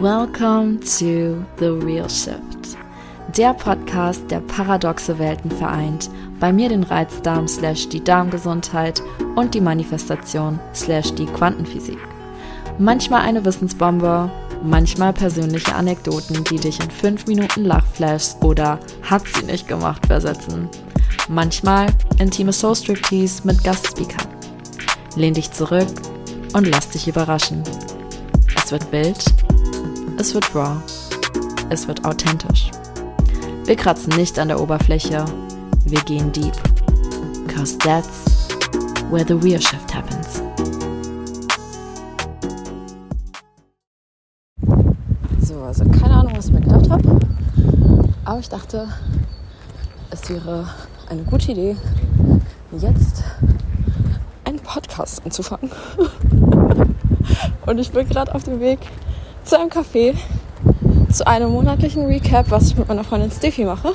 Welcome to The Real Shift. Der Podcast, der paradoxe Welten vereint. Bei mir den Reizdarm slash die Darmgesundheit und die Manifestation slash die Quantenphysik. Manchmal eine Wissensbombe, manchmal persönliche Anekdoten, die dich in 5 Minuten Lachflashs oder hat sie nicht gemacht versetzen. Manchmal intime Soul Striptease mit Gastspeakern. Lehn dich zurück und lass dich überraschen. Es wird wild, es wird raw, es wird authentisch. Wir kratzen nicht an der Oberfläche, wir gehen deep. Cause that's where the real shift happens. So, also keine Ahnung, was ich mir gedacht habe. Aber ich dachte, es wäre eine gute Idee, jetzt einen Podcast anzufangen. Und ich bin gerade auf dem Weg zu einem Café, zu einem monatlichen Recap, was ich mit meiner Freundin Steffi mache.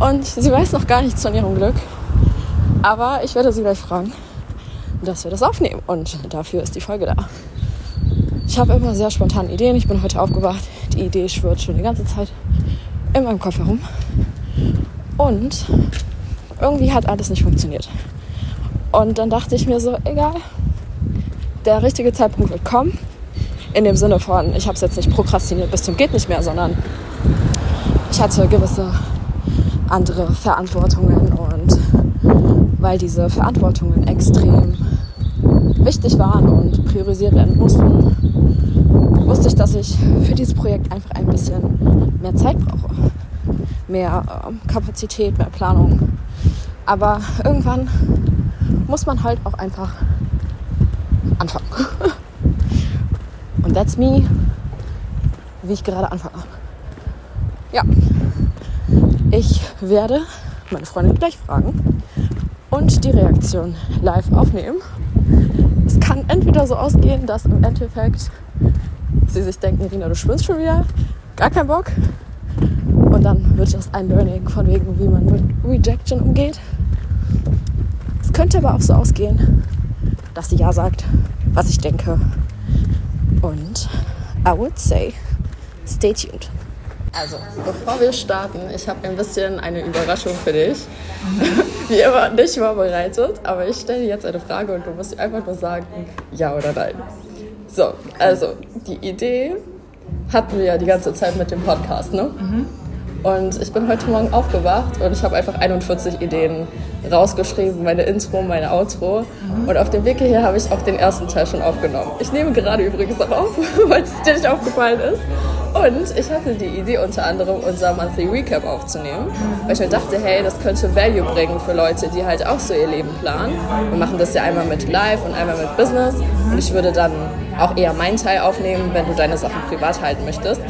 Und sie weiß noch gar nichts von ihrem Glück. Aber ich werde sie gleich fragen, dass wir das aufnehmen. Und dafür ist die Folge da. Ich habe immer sehr spontane Ideen. Ich bin heute aufgewacht. Die Idee schwirrt schon die ganze Zeit in meinem Kopf herum. Und irgendwie hat alles nicht funktioniert. Und dann dachte ich mir so, egal, der richtige Zeitpunkt wird kommen. In dem Sinne von, ich habe es jetzt nicht prokrastiniert bis zum geht nicht mehr, sondern ich hatte gewisse andere Verantwortungen und weil diese Verantwortungen extrem wichtig waren und priorisiert werden mussten, wusste ich, dass ich für dieses Projekt einfach ein bisschen mehr Zeit brauche. Mehr äh, Kapazität, mehr Planung. Aber irgendwann muss man halt auch einfach anfangen. That's me, wie ich gerade anfange. Ja, ich werde meine Freundin gleich fragen und die Reaktion live aufnehmen. Es kann entweder so ausgehen, dass im Endeffekt sie sich denken, Rina, du schwimmst schon wieder, gar kein Bock. Und dann wird das ein Learning von wegen, wie man mit Rejection umgeht. Es könnte aber auch so ausgehen, dass sie ja sagt, was ich denke. Und I would say, stay tuned. Also, bevor wir starten, ich habe ein bisschen eine Überraschung für dich. Wie immer nicht vorbereitet, aber ich stelle dir jetzt eine Frage und du musst einfach nur sagen, ja oder nein. So, also die Idee hatten wir ja die ganze Zeit mit dem Podcast, ne? Mhm. Und ich bin heute Morgen aufgewacht und ich habe einfach 41 Ideen rausgeschrieben, meine Intro, meine Outro. Mhm. Und auf dem Weg hierher habe ich auch den ersten Teil schon aufgenommen. Ich nehme gerade übrigens auch auf, weil es dir nicht aufgefallen ist. Und ich hatte die Idee, unter anderem unser Monthly Recap aufzunehmen, weil ich mir dachte, hey, das könnte Value bringen für Leute, die halt auch so ihr Leben planen. Wir machen das ja einmal mit Live und einmal mit Business. Und ich würde dann auch eher meinen Teil aufnehmen, wenn du deine Sachen privat halten möchtest.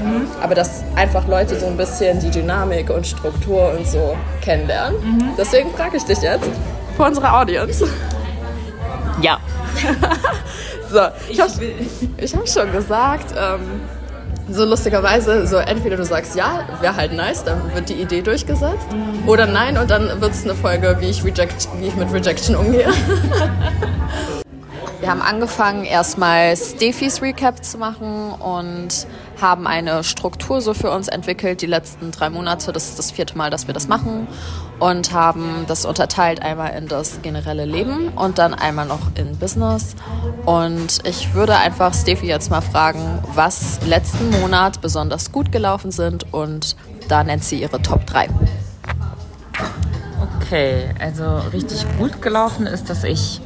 Aber dass einfach Leute so ein bisschen die Dynamik und Struktur und so kennenlernen. Deswegen frage ich dich jetzt vor unserer Audience. Ja. so, ich habe hab schon gesagt, ähm, so lustigerweise, so entweder du sagst ja, wäre halt nice, dann wird die Idee durchgesetzt, mhm. oder nein und dann wird es eine Folge, wie ich, reject, wie ich mit Rejection umgehe. Wir haben angefangen, erstmal Stefis Recap zu machen und haben eine Struktur so für uns entwickelt, die letzten drei Monate. Das ist das vierte Mal, dass wir das machen. Und haben das unterteilt einmal in das generelle Leben und dann einmal noch in Business. Und ich würde einfach Steffi jetzt mal fragen, was letzten Monat besonders gut gelaufen sind. Und da nennt sie ihre Top 3. Okay, also richtig gut gelaufen ist, dass ich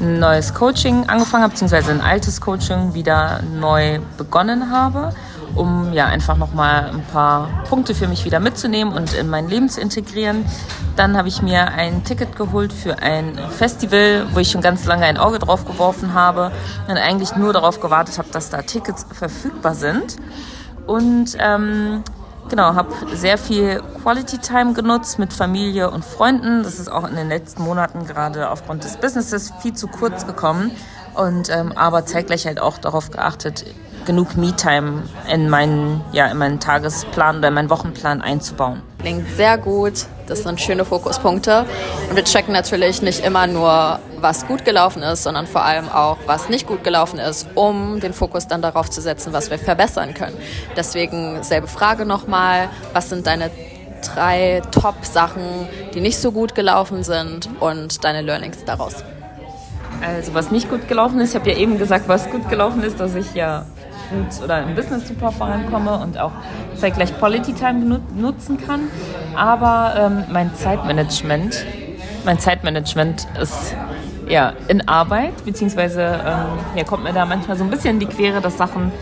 ein neues Coaching angefangen habe, beziehungsweise ein altes Coaching wieder neu begonnen habe, um ja einfach nochmal ein paar Punkte für mich wieder mitzunehmen und in mein Leben zu integrieren. Dann habe ich mir ein Ticket geholt für ein Festival, wo ich schon ganz lange ein Auge drauf geworfen habe und eigentlich nur darauf gewartet habe, dass da Tickets verfügbar sind. Und ähm, Genau, habe sehr viel Quality Time genutzt mit Familie und Freunden. Das ist auch in den letzten Monaten gerade aufgrund des Businesses viel zu kurz gekommen. Und ähm, aber zeitgleich halt auch darauf geachtet, genug Me-Time in meinen, ja, in meinen Tagesplan oder in meinen Wochenplan einzubauen. Klingt sehr gut. Das sind schöne Fokuspunkte. Und wir checken natürlich nicht immer nur was gut gelaufen ist, sondern vor allem auch, was nicht gut gelaufen ist, um den Fokus dann darauf zu setzen, was wir verbessern können. Deswegen selbe Frage nochmal, was sind deine drei Top-Sachen, die nicht so gut gelaufen sind und deine Learnings daraus? Also was nicht gut gelaufen ist, ich habe ja eben gesagt, was gut gelaufen ist, dass ich ja gut oder im Business super vorankomme und auch zeitgleich Quality Time nutzen kann. Aber ähm, mein Zeitmanagement, mein Zeitmanagement ist ja in Arbeit, beziehungsweise ähm, ja, kommt mir da manchmal so ein bisschen in die Quere, dass Sachen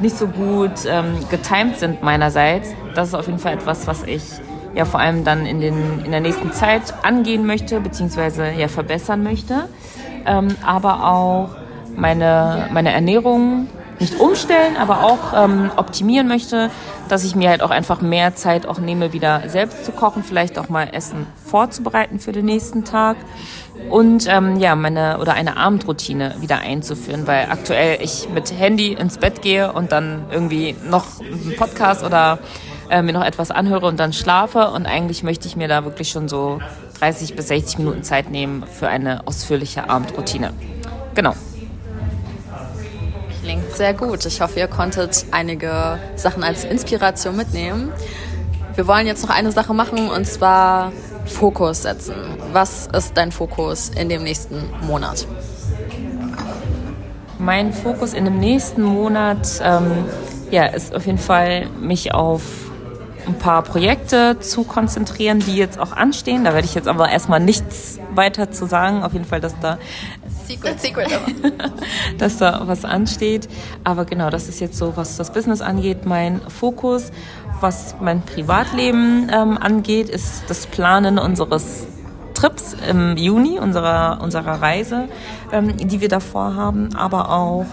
nicht so gut ähm, getimed sind meinerseits. Das ist auf jeden Fall etwas, was ich ja vor allem dann in, den, in der nächsten Zeit angehen möchte, beziehungsweise ja verbessern möchte. Ähm, aber auch meine, meine Ernährung nicht umstellen, aber auch ähm, optimieren möchte, dass ich mir halt auch einfach mehr Zeit auch nehme, wieder selbst zu kochen, vielleicht auch mal Essen vorzubereiten für den nächsten Tag und ähm, ja meine oder eine Abendroutine wieder einzuführen, weil aktuell ich mit Handy ins Bett gehe und dann irgendwie noch einen Podcast oder äh, mir noch etwas anhöre und dann schlafe und eigentlich möchte ich mir da wirklich schon so 30 bis 60 Minuten Zeit nehmen für eine ausführliche Abendroutine. Genau. Klingt sehr gut. Ich hoffe, ihr konntet einige Sachen als Inspiration mitnehmen. Wir wollen jetzt noch eine Sache machen und zwar Fokus setzen. Was ist dein Fokus in dem nächsten Monat? Mein Fokus in dem nächsten Monat ähm, ja, ist auf jeden Fall, mich auf ein paar Projekte zu konzentrieren, die jetzt auch anstehen. Da werde ich jetzt aber erstmal nichts weiter zu sagen. Auf jeden Fall, dass da Secret, Secret, dass da was ansteht. Aber genau, das ist jetzt so, was das Business angeht, mein Fokus. Was mein Privatleben ähm, angeht, ist das Planen unseres Trips im Juni, unserer, unserer Reise, ähm, die wir davor haben, aber auch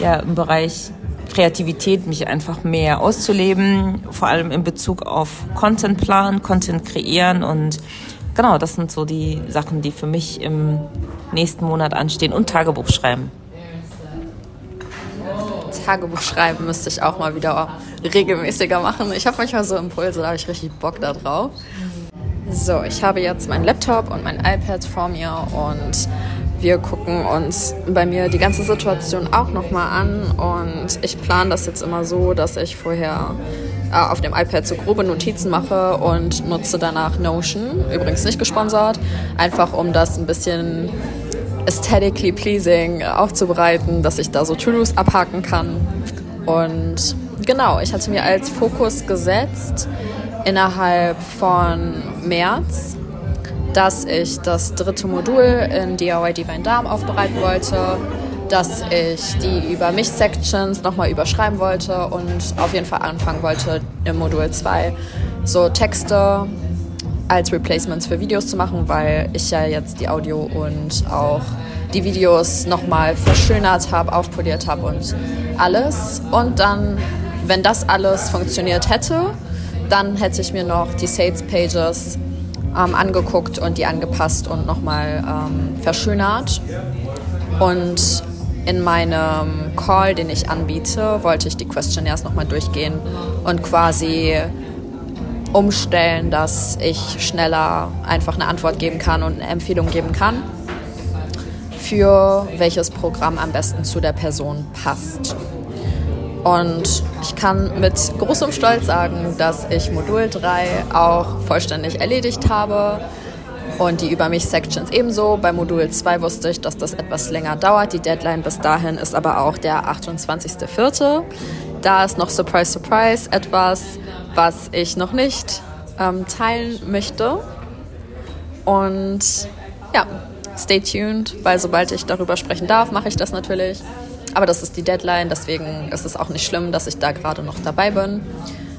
ja, im Bereich Kreativität, mich einfach mehr auszuleben, vor allem in Bezug auf Content planen, Content kreieren und genau, das sind so die Sachen, die für mich im nächsten Monat anstehen und Tagebuch schreiben. Tagebuch schreiben müsste ich auch mal wieder regelmäßiger machen. Ich habe manchmal so Impulse, da habe ich richtig Bock da drauf. So, ich habe jetzt meinen Laptop und mein iPad vor mir und wir gucken uns bei mir die ganze Situation auch nochmal an und ich plane das jetzt immer so, dass ich vorher auf dem iPad so grobe Notizen mache und nutze danach Notion, übrigens nicht gesponsert, einfach um das ein bisschen aesthetically pleasing aufzubereiten, dass ich da so To-Dos abhaken kann. Und genau, ich hatte mir als Fokus gesetzt, innerhalb von März, dass ich das dritte Modul in DIY Divine Darm aufbereiten wollte, dass ich die Über mich Sections nochmal überschreiben wollte und auf jeden Fall anfangen wollte im Modul 2 so Texte als Replacements für Videos zu machen, weil ich ja jetzt die Audio und auch die Videos nochmal verschönert habe, aufpoliert habe und alles. Und dann, wenn das alles funktioniert hätte, dann hätte ich mir noch die Sales Pages ähm, angeguckt und die angepasst und nochmal ähm, verschönert. Und in meinem Call, den ich anbiete, wollte ich die Questionnaires nochmal durchgehen und quasi umstellen, dass ich schneller einfach eine Antwort geben kann und eine Empfehlung geben kann, für welches Programm am besten zu der Person passt. Und ich kann mit großem Stolz sagen, dass ich Modul 3 auch vollständig erledigt habe und die Über mich Sections ebenso. Bei Modul 2 wusste ich, dass das etwas länger dauert. Die Deadline bis dahin ist aber auch der 28.04. Da ist noch Surprise, Surprise etwas, was ich noch nicht ähm, teilen möchte. Und ja, stay tuned, weil sobald ich darüber sprechen darf, mache ich das natürlich. Aber das ist die Deadline, deswegen ist es auch nicht schlimm, dass ich da gerade noch dabei bin.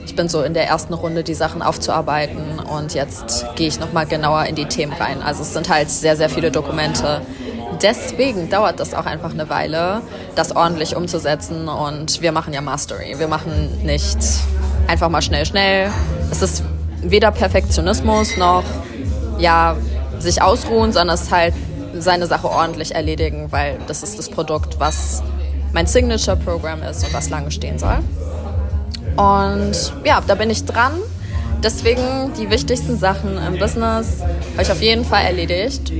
Ich bin so in der ersten Runde, die Sachen aufzuarbeiten und jetzt gehe ich nochmal genauer in die Themen rein. Also es sind halt sehr, sehr viele Dokumente. Deswegen dauert das auch einfach eine Weile, das ordentlich umzusetzen und wir machen ja Mastery. Wir machen nicht einfach mal schnell, schnell. Es ist weder Perfektionismus noch ja, sich ausruhen, sondern es ist halt seine Sache ordentlich erledigen, weil das ist das Produkt, was mein Signature-Programm ist und was lange stehen soll. Und ja, da bin ich dran. Deswegen die wichtigsten Sachen im Business habe ich auf jeden Fall erledigt.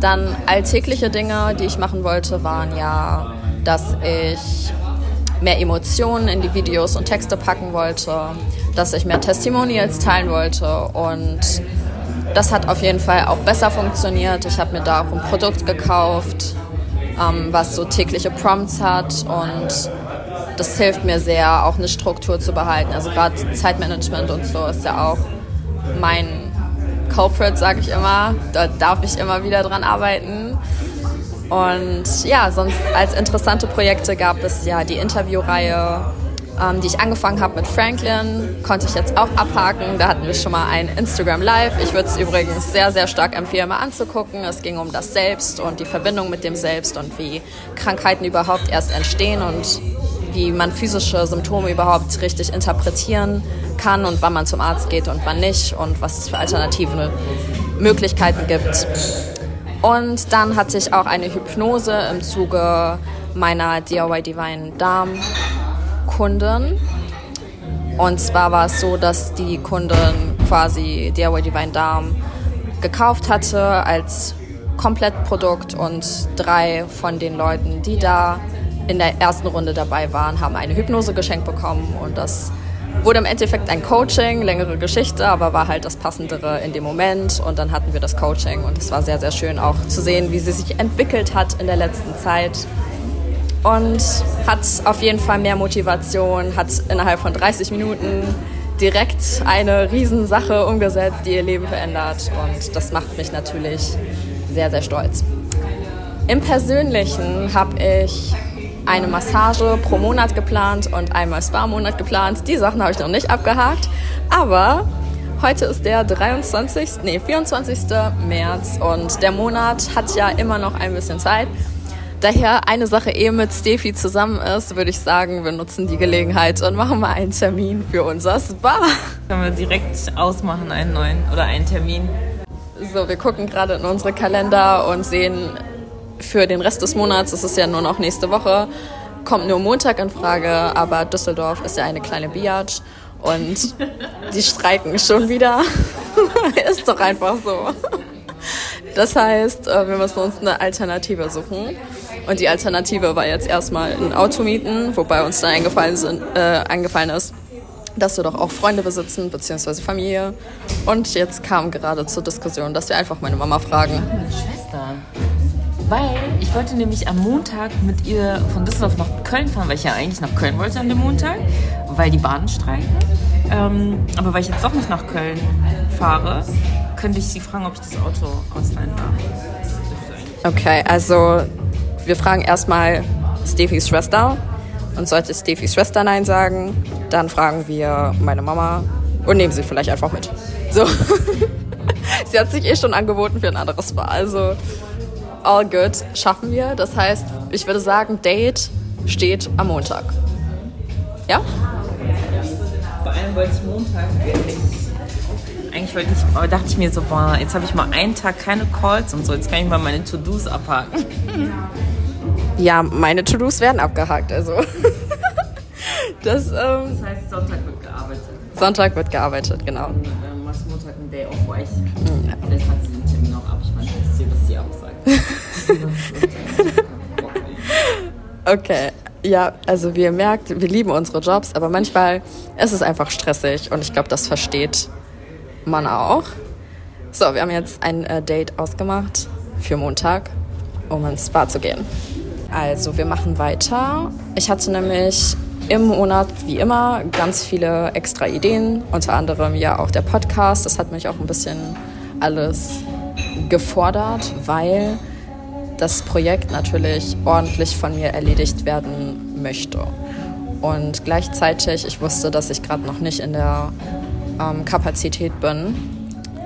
Dann alltägliche Dinge, die ich machen wollte, waren ja, dass ich mehr Emotionen in die Videos und Texte packen wollte, dass ich mehr Testimonials teilen wollte und das hat auf jeden Fall auch besser funktioniert. Ich habe mir da auch ein Produkt gekauft, ähm, was so tägliche Prompts hat und das hilft mir sehr, auch eine Struktur zu behalten. Also gerade Zeitmanagement und so ist ja auch mein Culprit, sage ich immer. Da darf ich immer wieder dran arbeiten. Und ja, sonst als interessante Projekte gab es ja die Interviewreihe, ähm, die ich angefangen habe mit Franklin, konnte ich jetzt auch abhaken. Da hatten wir schon mal ein Instagram Live. Ich würde es übrigens sehr, sehr stark empfehlen, mal anzugucken. Es ging um das Selbst und die Verbindung mit dem Selbst und wie Krankheiten überhaupt erst entstehen und wie man physische Symptome überhaupt richtig interpretieren kann und wann man zum Arzt geht und wann nicht und was es für alternative Möglichkeiten gibt. Und dann hatte ich auch eine Hypnose im Zuge meiner DIY Divine Darm Kunden. Und zwar war es so, dass die Kundin quasi DIY Divine Darm gekauft hatte als Komplettprodukt und drei von den Leuten, die da in der ersten Runde dabei waren, haben eine Hypnose geschenkt bekommen und das wurde im Endeffekt ein Coaching, längere Geschichte, aber war halt das Passendere in dem Moment. Und dann hatten wir das Coaching und es war sehr, sehr schön auch zu sehen, wie sie sich entwickelt hat in der letzten Zeit. Und hat auf jeden Fall mehr Motivation, hat innerhalb von 30 Minuten direkt eine Riesensache umgesetzt, die ihr Leben verändert. Und das macht mich natürlich sehr, sehr stolz. Im Persönlichen habe ich eine Massage pro Monat geplant und einmal Spa-Monat geplant. Die Sachen habe ich noch nicht abgehakt. Aber heute ist der 23., nee, 24. März und der Monat hat ja immer noch ein bisschen Zeit. Daher eine Sache eh mit Steffi zusammen ist, würde ich sagen, wir nutzen die Gelegenheit und machen mal einen Termin für unser Spa. Können wir direkt ausmachen, einen neuen oder einen Termin. So, wir gucken gerade in unsere Kalender und sehen für den Rest des Monats, das ist ja nur noch nächste Woche, kommt nur Montag in Frage, aber Düsseldorf ist ja eine kleine Biatch und die streiken schon wieder. ist doch einfach so. Das heißt, äh, wir müssen uns eine Alternative suchen. Und die Alternative war jetzt erstmal ein Auto mieten, wobei uns dann eingefallen, sind, äh, eingefallen ist, dass wir doch auch Freunde besitzen, beziehungsweise Familie. Und jetzt kam gerade zur Diskussion, dass wir einfach meine Mama fragen. Meine Schwester. Weil ich wollte nämlich am Montag mit ihr von Düsseldorf nach Köln fahren, weil ich ja eigentlich nach Köln wollte an dem Montag, weil die Bahnen streiken. Ähm, aber weil ich jetzt doch nicht nach Köln fahre, könnte ich sie fragen, ob ich das Auto ausleihen darf. Okay, also wir fragen erstmal Stefis Schwester. Und sollte Stefis Schwester Nein sagen, dann fragen wir meine Mama und nehmen sie vielleicht einfach mit. So. sie hat sich eh schon angeboten für ein anderes Mal. Also all good, schaffen wir. Das heißt, ich würde sagen, Date steht am Montag. Ja? Vor allem wollte ich Montag eigentlich wollte ich, aber dachte ich mir so, boah, jetzt habe ich mal einen Tag keine Calls und so, jetzt kann ich mal meine To-Dos abhaken. Ja, meine To-Dos werden abgehakt, also. das, ähm, das heißt, Sonntag wird gearbeitet. Sonntag wird gearbeitet, genau. Und ähm, machst Montag einen Day off, wo ich. Ja. Hat sie den Termin auch ab. Ich sehe, was sie auch okay. Ja, also wie ihr merkt, wir lieben unsere Jobs, aber manchmal ist es einfach stressig und ich glaube, das versteht man auch. So, wir haben jetzt ein äh, Date ausgemacht für Montag, um ins Spa zu gehen. Also, wir machen weiter. Ich hatte nämlich im Monat, wie immer, ganz viele extra Ideen, unter anderem ja auch der Podcast. Das hat mich auch ein bisschen alles gefordert, weil das Projekt natürlich ordentlich von mir erledigt werden möchte. Und gleichzeitig, ich wusste, dass ich gerade noch nicht in der ähm, Kapazität bin,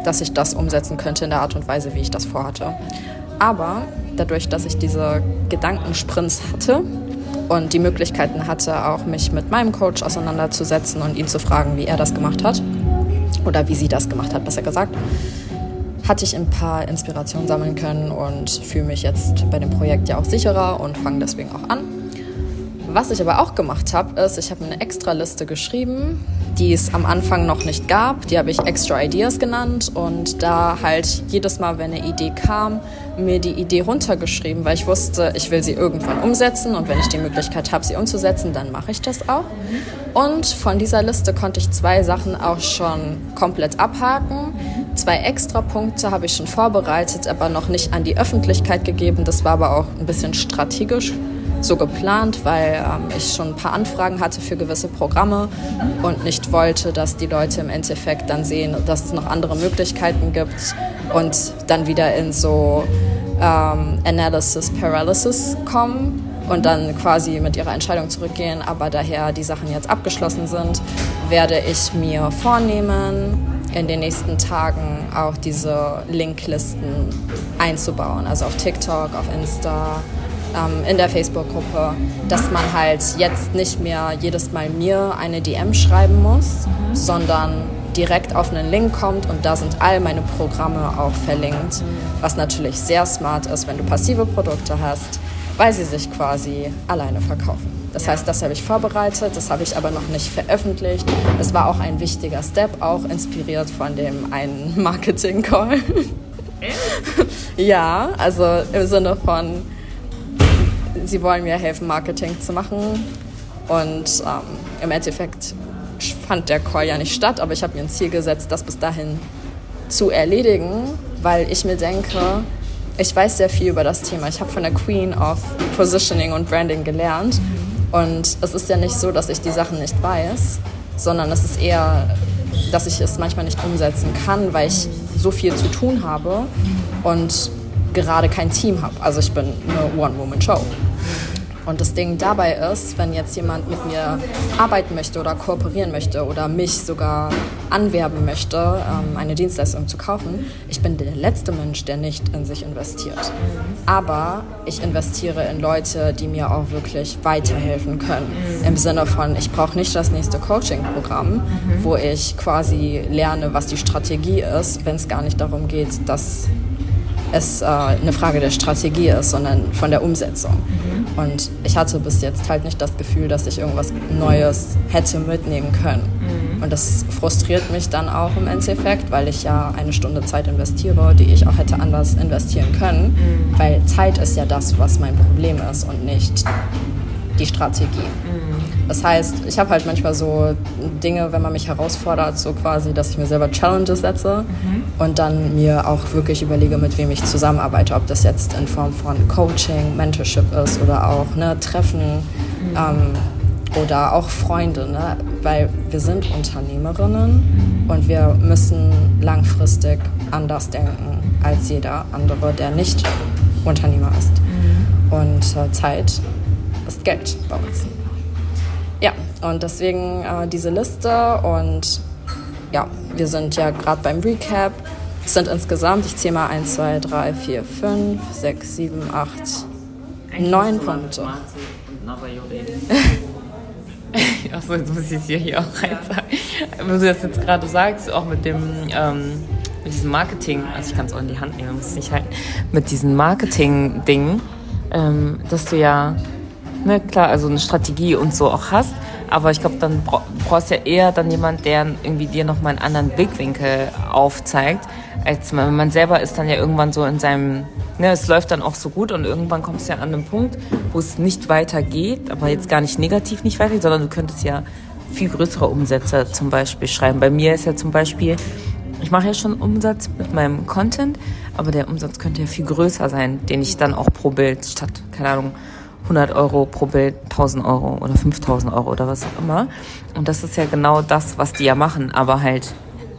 dass ich das umsetzen könnte in der Art und Weise, wie ich das vorhatte. Aber dadurch, dass ich diese Gedankensprints hatte und die Möglichkeiten hatte, auch mich mit meinem Coach auseinanderzusetzen und ihn zu fragen, wie er das gemacht hat oder wie sie das gemacht hat, besser gesagt, hatte ich ein paar Inspirationen sammeln können und fühle mich jetzt bei dem Projekt ja auch sicherer und fange deswegen auch an. Was ich aber auch gemacht habe, ist, ich habe eine extra Liste geschrieben, die es am Anfang noch nicht gab. Die habe ich Extra Ideas genannt und da halt jedes Mal, wenn eine Idee kam, mir die Idee runtergeschrieben, weil ich wusste, ich will sie irgendwann umsetzen und wenn ich die Möglichkeit habe, sie umzusetzen, dann mache ich das auch. Und von dieser Liste konnte ich zwei Sachen auch schon komplett abhaken. Zwei extra Punkte habe ich schon vorbereitet, aber noch nicht an die Öffentlichkeit gegeben. Das war aber auch ein bisschen strategisch so geplant, weil ähm, ich schon ein paar Anfragen hatte für gewisse Programme und nicht wollte, dass die Leute im Endeffekt dann sehen, dass es noch andere Möglichkeiten gibt und dann wieder in so ähm, Analysis Paralysis kommen und dann quasi mit ihrer Entscheidung zurückgehen. Aber daher die Sachen jetzt abgeschlossen sind, werde ich mir vornehmen, in den nächsten Tagen auch diese Linklisten einzubauen. Also auf TikTok, auf Insta, ähm, in der Facebook-Gruppe, dass man halt jetzt nicht mehr jedes Mal mir eine DM schreiben muss, mhm. sondern direkt auf einen Link kommt und da sind all meine Programme auch verlinkt, was natürlich sehr smart ist, wenn du passive Produkte hast, weil sie sich quasi alleine verkaufen. Das heißt, das habe ich vorbereitet, das habe ich aber noch nicht veröffentlicht. Es war auch ein wichtiger Step, auch inspiriert von dem einen Marketing-Call. ja, also im Sinne von, sie wollen mir helfen, Marketing zu machen. Und ähm, im Endeffekt fand der Call ja nicht statt, aber ich habe mir ein Ziel gesetzt, das bis dahin zu erledigen, weil ich mir denke, ich weiß sehr viel über das Thema. Ich habe von der Queen of Positioning und Branding gelernt. Und es ist ja nicht so, dass ich die Sachen nicht weiß, sondern es ist eher, dass ich es manchmal nicht umsetzen kann, weil ich so viel zu tun habe und gerade kein Team habe. Also ich bin eine One-Woman-Show. Und das Ding dabei ist, wenn jetzt jemand mit mir arbeiten möchte oder kooperieren möchte oder mich sogar anwerben möchte, ähm, eine Dienstleistung zu kaufen, ich bin der letzte Mensch, der nicht in sich investiert. Aber ich investiere in Leute, die mir auch wirklich weiterhelfen können. Im Sinne von, ich brauche nicht das nächste Coaching-Programm, wo ich quasi lerne, was die Strategie ist, wenn es gar nicht darum geht, dass es äh, eine Frage der Strategie ist, sondern von der Umsetzung. Mhm. Und ich hatte bis jetzt halt nicht das Gefühl, dass ich irgendwas Neues hätte mitnehmen können. Mhm. Und das frustriert mich dann auch im Endeffekt, weil ich ja eine Stunde Zeit investiere, die ich auch hätte anders investieren können, mhm. weil Zeit ist ja das, was mein Problem ist und nicht die Strategie. Das heißt, ich habe halt manchmal so Dinge, wenn man mich herausfordert, so quasi, dass ich mir selber Challenges setze mhm. und dann mir auch wirklich überlege, mit wem ich zusammenarbeite. Ob das jetzt in Form von Coaching, Mentorship ist oder auch ne, Treffen mhm. ähm, oder auch Freunde. Ne? Weil wir sind Unternehmerinnen mhm. und wir müssen langfristig anders denken als jeder andere, der nicht Unternehmer ist. Mhm. Und äh, Zeit ist Geld bei uns. Ja, und deswegen äh, diese Liste und ja, wir sind ja gerade beim Recap. Es sind insgesamt, ich zähle mal 1, 2, 3, 4, 5, 6, 7, 8, 9 Punkte. Achso, jetzt muss ich es hier, hier auch rein sagen. Wenn du das jetzt gerade sagst, auch mit dem ähm, mit diesem Marketing, also ich kann es auch in die Hand nehmen, muss es nicht halten, mit diesem Marketing-Ding, ähm, dass du ja ne, klar, also eine Strategie und so auch hast. Aber ich glaube, dann brauchst du ja eher dann jemand, der irgendwie dir nochmal einen anderen Blickwinkel aufzeigt, als man, man selber ist dann ja irgendwann so in seinem, ne, es läuft dann auch so gut und irgendwann kommst du ja an einen Punkt, wo es nicht weitergeht, aber jetzt gar nicht negativ nicht weitergeht, sondern du könntest ja viel größere Umsätze zum Beispiel schreiben. Bei mir ist ja zum Beispiel, ich mache ja schon Umsatz mit meinem Content, aber der Umsatz könnte ja viel größer sein, den ich dann auch pro Bild statt, keine Ahnung, 100 Euro pro Bild, 1000 Euro oder 5000 Euro oder was auch immer. Und das ist ja genau das, was die ja machen, aber halt,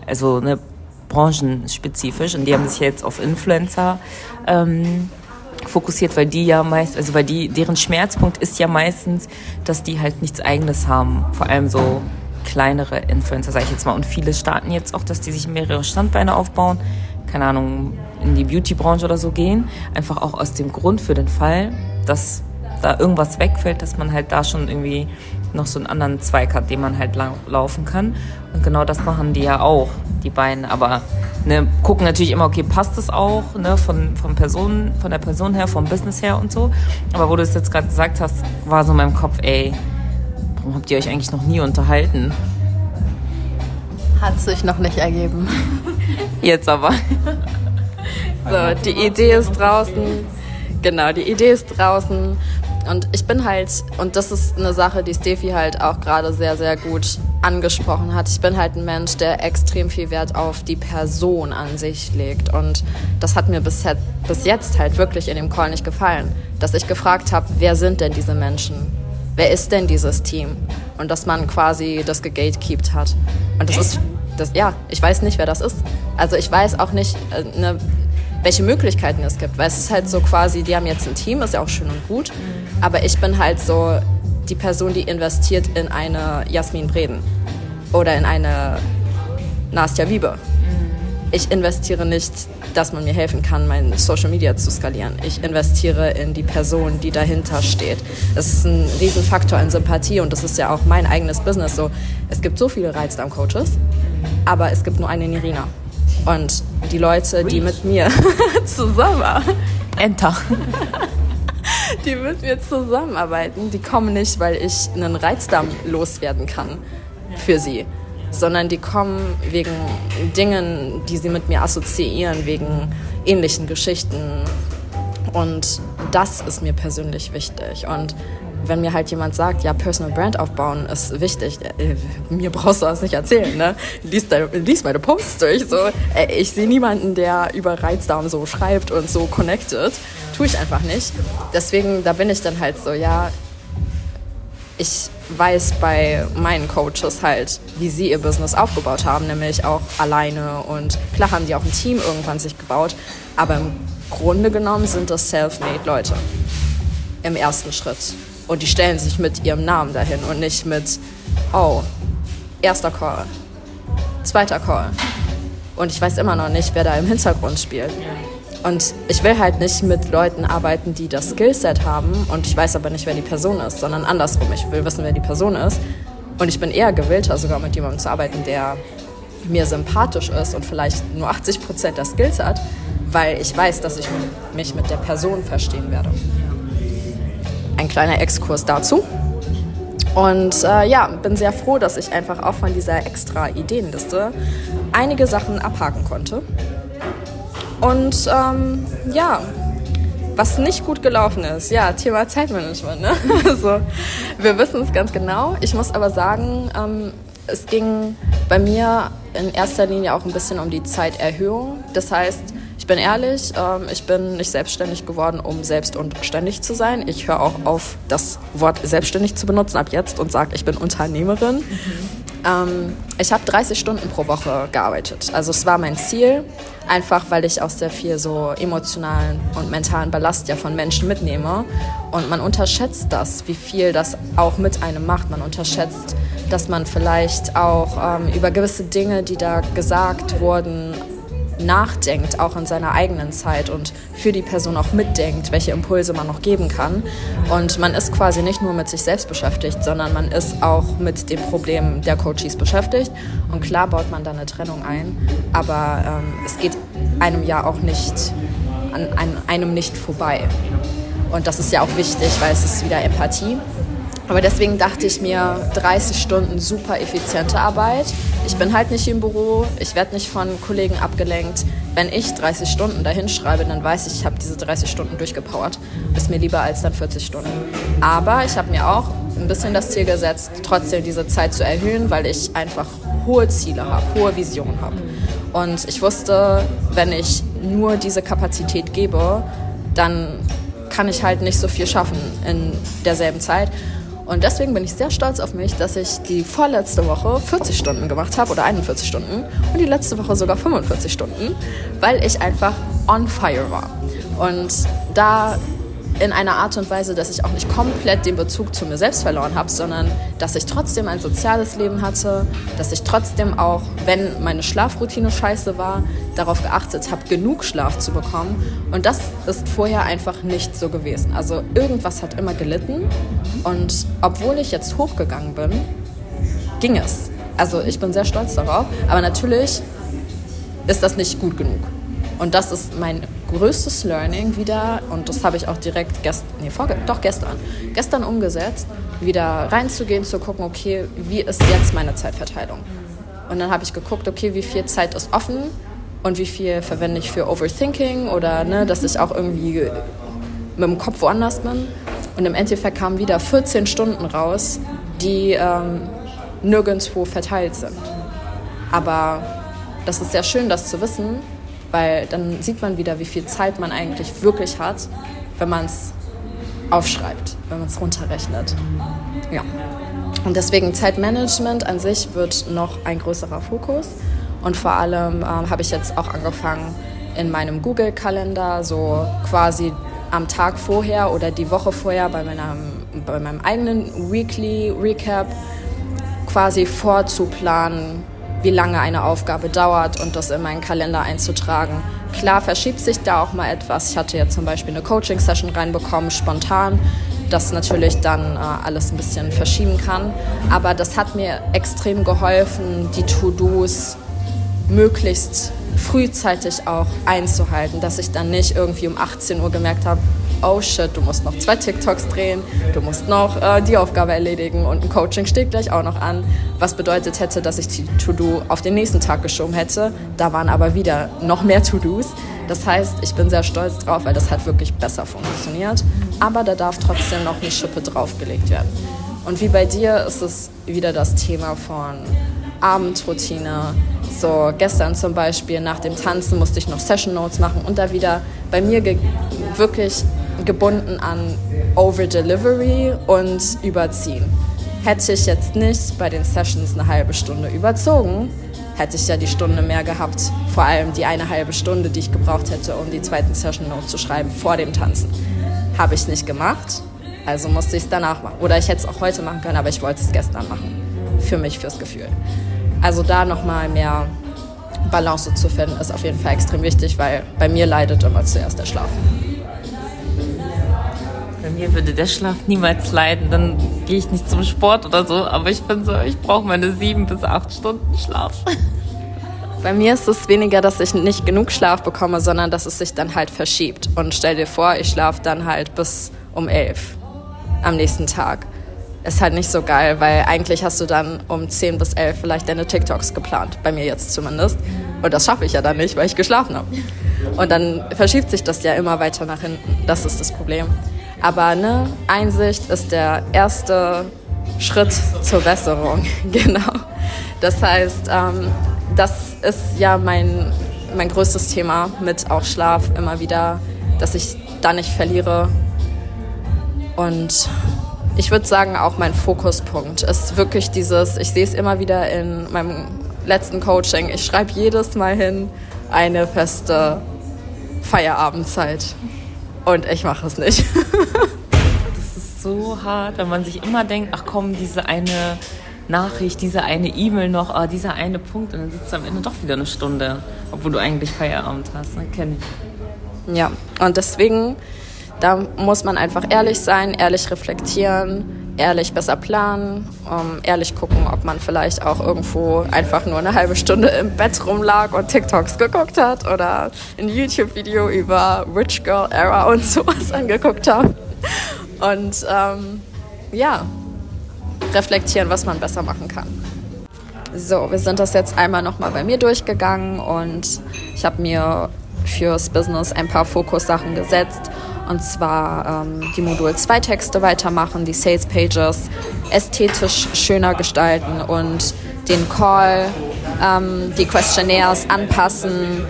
also ne, branchenspezifisch. Und die haben sich jetzt auf Influencer ähm, fokussiert, weil die ja meist, also weil die, deren Schmerzpunkt ist ja meistens, dass die halt nichts eigenes haben. Vor allem so kleinere Influencer, sage ich jetzt mal. Und viele starten jetzt auch, dass die sich mehrere Standbeine aufbauen. Keine Ahnung, in die Beauty-Branche oder so gehen. Einfach auch aus dem Grund für den Fall, dass da irgendwas wegfällt, dass man halt da schon irgendwie noch so einen anderen Zweig hat, den man halt laufen kann. Und genau das machen die ja auch. die beiden. Aber ne, gucken natürlich immer, okay, passt es auch, ne, von, von, Person, von der Person her, vom Business her und so. Aber wo du es jetzt gerade gesagt hast, war so in meinem Kopf, ey, warum habt ihr euch eigentlich noch nie unterhalten? Hat sich noch nicht ergeben. Jetzt aber. so, die Idee ist draußen. Genau, die Idee ist draußen. Und ich bin halt, und das ist eine Sache, die Steffi halt auch gerade sehr, sehr gut angesprochen hat. Ich bin halt ein Mensch, der extrem viel Wert auf die Person an sich legt. Und das hat mir bis, bis jetzt halt wirklich in dem Call nicht gefallen. Dass ich gefragt habe, wer sind denn diese Menschen? Wer ist denn dieses Team? Und dass man quasi das gegatekeept hat. Und das ist, das, ja, ich weiß nicht, wer das ist. Also ich weiß auch nicht, äh, ne, welche Möglichkeiten es gibt. Weil es ist halt so quasi, die haben jetzt ein Team, ist ja auch schön und gut. Aber ich bin halt so die Person, die investiert in eine Jasmin Breden oder in eine Nastja Wiebe. Ich investiere nicht, dass man mir helfen kann, mein Social Media zu skalieren. Ich investiere in die Person, die dahinter steht. Das ist ein Riesenfaktor in Sympathie und das ist ja auch mein eigenes Business so. Es gibt so viele Reizdarm-Coaches, aber es gibt nur eine Nirina. Und die Leute, die mit mir zusammen Enter. die mit mir zusammenarbeiten, die kommen nicht, weil ich einen Reizdarm loswerden kann für sie, sondern die kommen wegen Dingen, die sie mit mir assoziieren, wegen ähnlichen Geschichten. Und das ist mir persönlich wichtig. Und wenn mir halt jemand sagt, ja, Personal Brand aufbauen ist wichtig, äh, mir brauchst du das nicht erzählen, ne? Lies, deine, lies meine Posts durch. So. Äh, ich sehe niemanden, der über Reizdarm so schreibt und so connected. Tue ich einfach nicht. Deswegen, da bin ich dann halt so, ja, ich weiß bei meinen Coaches halt, wie sie ihr Business aufgebaut haben, nämlich auch alleine. Und klar haben die auch ein Team irgendwann sich gebaut, aber im Grunde genommen sind das self-made Leute im ersten Schritt. Und die stellen sich mit ihrem Namen dahin und nicht mit, oh, erster Call, zweiter Call. Und ich weiß immer noch nicht, wer da im Hintergrund spielt. Und ich will halt nicht mit Leuten arbeiten, die das Skillset haben und ich weiß aber nicht, wer die Person ist, sondern andersrum. Ich will wissen, wer die Person ist. Und ich bin eher gewillter, sogar mit jemandem zu arbeiten, der mir sympathisch ist und vielleicht nur 80 Prozent der Skills hat, weil ich weiß, dass ich mich mit der Person verstehen werde ein kleiner Exkurs dazu. Und äh, ja, bin sehr froh, dass ich einfach auch von dieser extra Ideenliste einige Sachen abhaken konnte. Und ähm, ja, was nicht gut gelaufen ist, ja, Thema Zeitmanagement. Ne? Also, wir wissen es ganz genau. Ich muss aber sagen, ähm, es ging bei mir in erster Linie auch ein bisschen um die Zeiterhöhung. Das heißt, ich bin ehrlich, ähm, ich bin nicht selbstständig geworden, um selbst und ständig zu sein. Ich höre auch auf, das Wort selbstständig zu benutzen ab jetzt und sage, ich bin Unternehmerin. Mhm. Ähm, ich habe 30 Stunden pro Woche gearbeitet. Also es war mein Ziel, einfach weil ich auch sehr viel so emotionalen und mentalen Ballast ja von Menschen mitnehme. Und man unterschätzt das, wie viel das auch mit einem macht. Man unterschätzt, dass man vielleicht auch ähm, über gewisse Dinge, die da gesagt wurden, nachdenkt, auch in seiner eigenen Zeit und für die Person auch mitdenkt, welche Impulse man noch geben kann. Und man ist quasi nicht nur mit sich selbst beschäftigt, sondern man ist auch mit dem Problem der Coaches beschäftigt. Und klar baut man da eine Trennung ein, aber ähm, es geht einem ja auch nicht an, an einem nicht vorbei. Und das ist ja auch wichtig, weil es ist wieder Empathie. Aber deswegen dachte ich mir, 30 Stunden super effiziente Arbeit. Ich bin halt nicht im Büro, ich werde nicht von Kollegen abgelenkt. Wenn ich 30 Stunden dahin schreibe, dann weiß ich, ich habe diese 30 Stunden durchgepowert. Ist mir lieber als dann 40 Stunden. Aber ich habe mir auch ein bisschen das Ziel gesetzt, trotzdem diese Zeit zu erhöhen, weil ich einfach hohe Ziele habe, hohe Visionen habe. Und ich wusste, wenn ich nur diese Kapazität gebe, dann kann ich halt nicht so viel schaffen in derselben Zeit. Und deswegen bin ich sehr stolz auf mich, dass ich die vorletzte Woche 40 Stunden gemacht habe oder 41 Stunden und die letzte Woche sogar 45 Stunden, weil ich einfach on fire war. Und da in einer Art und Weise, dass ich auch nicht komplett den Bezug zu mir selbst verloren habe, sondern dass ich trotzdem ein soziales Leben hatte, dass ich trotzdem auch, wenn meine Schlafroutine scheiße war, darauf geachtet habe, genug Schlaf zu bekommen. Und das ist vorher einfach nicht so gewesen. Also irgendwas hat immer gelitten und obwohl ich jetzt hochgegangen bin, ging es. Also ich bin sehr stolz darauf, aber natürlich ist das nicht gut genug. Und das ist mein größtes Learning wieder, und das habe ich auch direkt gest nee, vorge doch gestern, gestern umgesetzt, wieder reinzugehen, zu gucken, okay, wie ist jetzt meine Zeitverteilung? Und dann habe ich geguckt, okay, wie viel Zeit ist offen und wie viel verwende ich für Overthinking oder ne, dass ich auch irgendwie mit dem Kopf woanders bin. Und im Endeffekt kamen wieder 14 Stunden raus, die ähm, nirgendwo verteilt sind. Aber das ist sehr schön, das zu wissen, weil dann sieht man wieder, wie viel Zeit man eigentlich wirklich hat, wenn man es aufschreibt, wenn man es runterrechnet. Ja. Und deswegen Zeitmanagement an sich wird noch ein größerer Fokus. Und vor allem ähm, habe ich jetzt auch angefangen, in meinem Google-Kalender so quasi am Tag vorher oder die Woche vorher bei, meiner, bei meinem eigenen Weekly Recap quasi vorzuplanen, wie lange eine Aufgabe dauert und das in meinen Kalender einzutragen. Klar verschiebt sich da auch mal etwas. Ich hatte jetzt zum Beispiel eine Coaching-Session reinbekommen, spontan, das natürlich dann äh, alles ein bisschen verschieben kann. Aber das hat mir extrem geholfen, die To-Dos möglichst frühzeitig auch einzuhalten, dass ich dann nicht irgendwie um 18 Uhr gemerkt habe, oh shit, du musst noch zwei TikToks drehen, du musst noch äh, die Aufgabe erledigen und ein Coaching steht gleich auch noch an, was bedeutet hätte, dass ich die To-Do auf den nächsten Tag geschoben hätte. Da waren aber wieder noch mehr To-Dos. Das heißt, ich bin sehr stolz drauf, weil das hat wirklich besser funktioniert. Aber da darf trotzdem noch eine Schippe draufgelegt werden. Und wie bei dir ist es wieder das Thema von Abendroutine. So gestern zum Beispiel nach dem Tanzen musste ich noch Session Notes machen und da wieder bei mir wirklich gebunden an Over-Delivery und Überziehen. Hätte ich jetzt nicht bei den Sessions eine halbe Stunde überzogen, hätte ich ja die Stunde mehr gehabt. Vor allem die eine halbe Stunde, die ich gebraucht hätte, um die zweiten Session Note zu schreiben vor dem Tanzen. Habe ich nicht gemacht, also musste ich es danach machen. Oder ich hätte es auch heute machen können, aber ich wollte es gestern machen. Für mich, fürs Gefühl. Also da nochmal mehr Balance zu finden, ist auf jeden Fall extrem wichtig, weil bei mir leidet immer zuerst der Schlaf. Bei mir würde der Schlaf niemals leiden, dann gehe ich nicht zum Sport oder so, aber ich bin so, ich brauche meine sieben bis acht Stunden Schlaf. Bei mir ist es weniger, dass ich nicht genug Schlaf bekomme, sondern dass es sich dann halt verschiebt. Und stell dir vor, ich schlafe dann halt bis um elf am nächsten Tag. Ist halt nicht so geil, weil eigentlich hast du dann um 10 bis 11 vielleicht deine TikToks geplant. Bei mir jetzt zumindest. Und das schaffe ich ja dann nicht, weil ich geschlafen habe. Und dann verschiebt sich das ja immer weiter nach hinten. Das ist das Problem. Aber ne, Einsicht ist der erste Schritt zur Besserung. genau. Das heißt, ähm, das ist ja mein, mein größtes Thema mit auch Schlaf immer wieder, dass ich da nicht verliere. Und ich würde sagen, auch mein Fokuspunkt ist wirklich dieses, ich sehe es immer wieder in meinem letzten Coaching, ich schreibe jedes Mal hin eine feste Feierabendzeit. Und ich mache es nicht. das ist so hart, wenn man sich immer denkt, ach komm, diese eine Nachricht, diese eine E-Mail noch, oh, dieser eine Punkt und dann sitzt du am Ende doch wieder eine Stunde, obwohl du eigentlich Feierabend hast. Ne? Kenn ich. Ja, und deswegen, da muss man einfach ehrlich sein, ehrlich reflektieren, ehrlich besser planen, um, ehrlich gucken, ob man vielleicht auch irgendwo einfach nur eine halbe Stunde im Bett rumlag und TikToks geguckt hat oder ein YouTube-Video über Rich Girl Era und sowas angeguckt hat. Und ähm, ja, reflektieren, was man besser machen kann. So, wir sind das jetzt einmal nochmal bei mir durchgegangen und ich habe mir fürs Business ein paar Fokussachen gesetzt und zwar ähm, die Modul 2 Texte weitermachen, die Sales Pages ästhetisch schöner gestalten und den Call, ähm, die Questionnaires anpassen.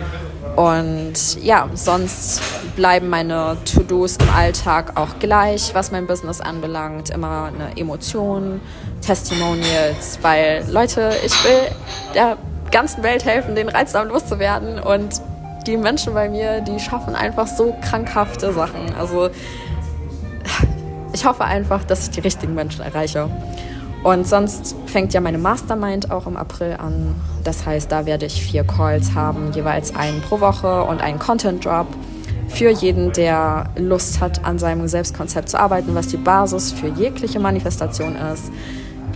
Und ja, sonst bleiben meine To-Dos im Alltag auch gleich, was mein Business anbelangt. Immer eine Emotion, Testimonials, weil Leute, ich will der ganzen Welt helfen, den Reizdarm loszuwerden und die Menschen bei mir, die schaffen einfach so krankhafte Sachen. Also ich hoffe einfach, dass ich die richtigen Menschen erreiche. Und sonst fängt ja meine Mastermind auch im April an. Das heißt, da werde ich vier Calls haben, jeweils einen pro Woche und einen Content Drop für jeden, der Lust hat, an seinem Selbstkonzept zu arbeiten, was die Basis für jegliche Manifestation ist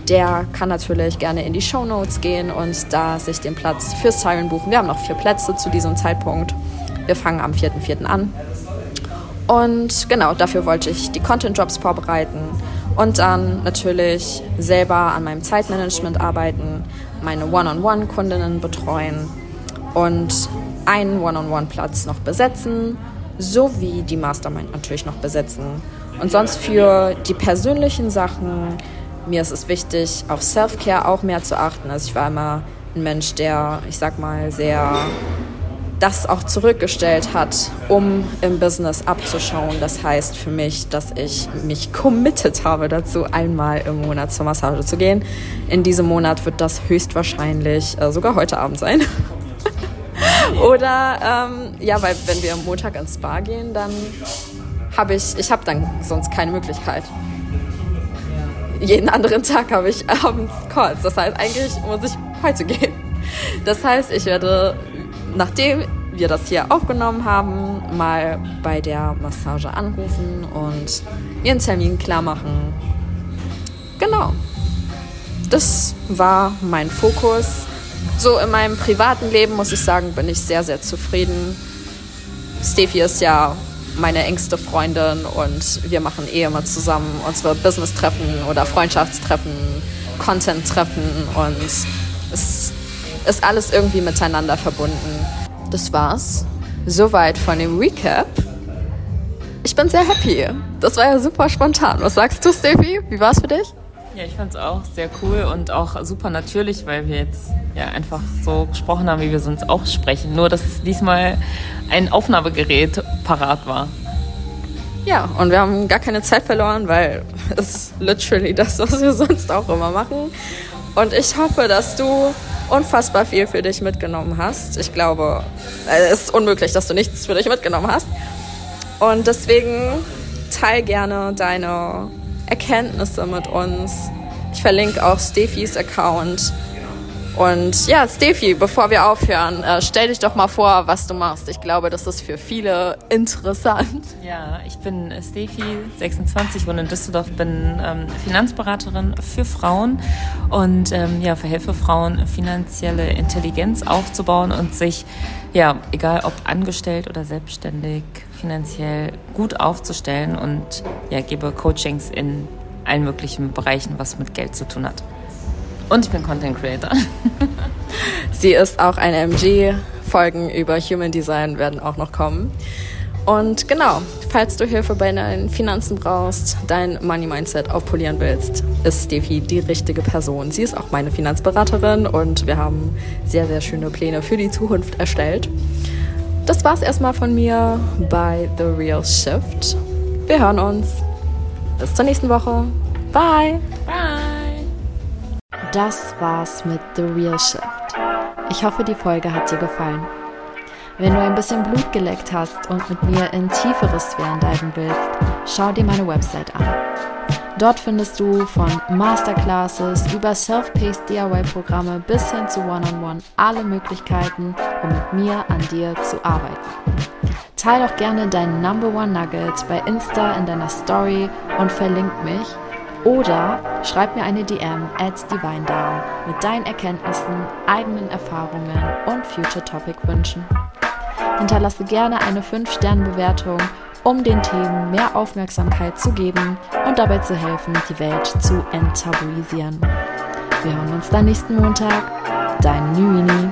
der kann natürlich gerne in die Show Notes gehen und da sich den Platz für Siren buchen. Wir haben noch vier Plätze zu diesem Zeitpunkt. Wir fangen am 4.4. an. Und genau, dafür wollte ich die Content-Jobs vorbereiten und dann natürlich selber an meinem Zeitmanagement arbeiten, meine One-on-One-Kundinnen betreuen und einen One-on-One-Platz noch besetzen, sowie die Mastermind natürlich noch besetzen. Und sonst für die persönlichen Sachen, mir ist es wichtig, auf Self-Care auch mehr zu achten. Also ich war immer ein Mensch, der, ich sag mal, sehr das auch zurückgestellt hat, um im Business abzuschauen. Das heißt für mich, dass ich mich committed habe dazu, einmal im Monat zur Massage zu gehen. In diesem Monat wird das höchstwahrscheinlich äh, sogar heute Abend sein. Oder ähm, ja, weil wenn wir am Montag ins Spa gehen, dann habe ich, ich habe dann sonst keine Möglichkeit. Jeden anderen Tag habe ich abends Calls. Das heißt, eigentlich muss ich heute gehen. Das heißt, ich werde nachdem wir das hier aufgenommen haben, mal bei der Massage anrufen und mir einen Termin klar machen. Genau. Das war mein Fokus. So in meinem privaten Leben muss ich sagen, bin ich sehr, sehr zufrieden. Steffi ist ja meine engste Freundin und wir machen eh immer zusammen unsere Business-Treffen oder Freundschaftstreffen, Content-Treffen und es ist alles irgendwie miteinander verbunden. Das war's. Soweit von dem Recap. Ich bin sehr happy. Das war ja super spontan. Was sagst du, Steffi? Wie war's für dich? Ja, ich fand es auch sehr cool und auch super natürlich, weil wir jetzt ja einfach so gesprochen haben, wie wir sonst auch sprechen. Nur, dass diesmal ein Aufnahmegerät parat war. Ja, und wir haben gar keine Zeit verloren, weil es literally das, was wir sonst auch immer machen. Und ich hoffe, dass du unfassbar viel für dich mitgenommen hast. Ich glaube, es ist unmöglich, dass du nichts für dich mitgenommen hast. Und deswegen teil gerne deine Erkenntnisse mit uns. Ich verlinke auch Stefis Account und ja, Steffi, bevor wir aufhören, äh, stell dich doch mal vor, was du machst. Ich glaube, das ist für viele interessant. Ja, ich bin Steffi, 26, wohne in Düsseldorf, bin ähm, Finanzberaterin für Frauen und ähm, ja, verhelfe Frauen, finanzielle Intelligenz aufzubauen und sich, ja, egal ob angestellt oder selbstständig, finanziell gut aufzustellen und ja, gebe Coachings in allen möglichen Bereichen, was mit Geld zu tun hat. Und ich bin Content Creator. Sie ist auch eine MG. Folgen über Human Design werden auch noch kommen. Und genau, falls du Hilfe bei deinen Finanzen brauchst, dein Money Mindset aufpolieren willst, ist Steffi die richtige Person. Sie ist auch meine Finanzberaterin und wir haben sehr, sehr schöne Pläne für die Zukunft erstellt. Das war's erstmal von mir bei The Real Shift. Wir hören uns. Bis zur nächsten Woche. Bye. Bye. Das war's mit The Real Shift. Ich hoffe, die Folge hat dir gefallen. Wenn du ein bisschen Blut geleckt hast und mit mir in tiefere Sphären diven willst, schau dir meine Website an. Dort findest du von Masterclasses über Self-Paced DIY-Programme bis hin zu One-on-One -on -One alle Möglichkeiten, um mit mir an dir zu arbeiten. Teil doch gerne deinen Number One Nugget bei Insta in deiner Story und verlink mich oder schreib mir eine DM at DivineDown mit deinen Erkenntnissen, eigenen Erfahrungen und Future Topic Wünschen. Hinterlasse gerne eine 5-Sterne-Bewertung, um den Themen mehr Aufmerksamkeit zu geben und dabei zu helfen, die Welt zu enttabuisieren. Wir hören uns dann nächsten Montag. Dein Nüini.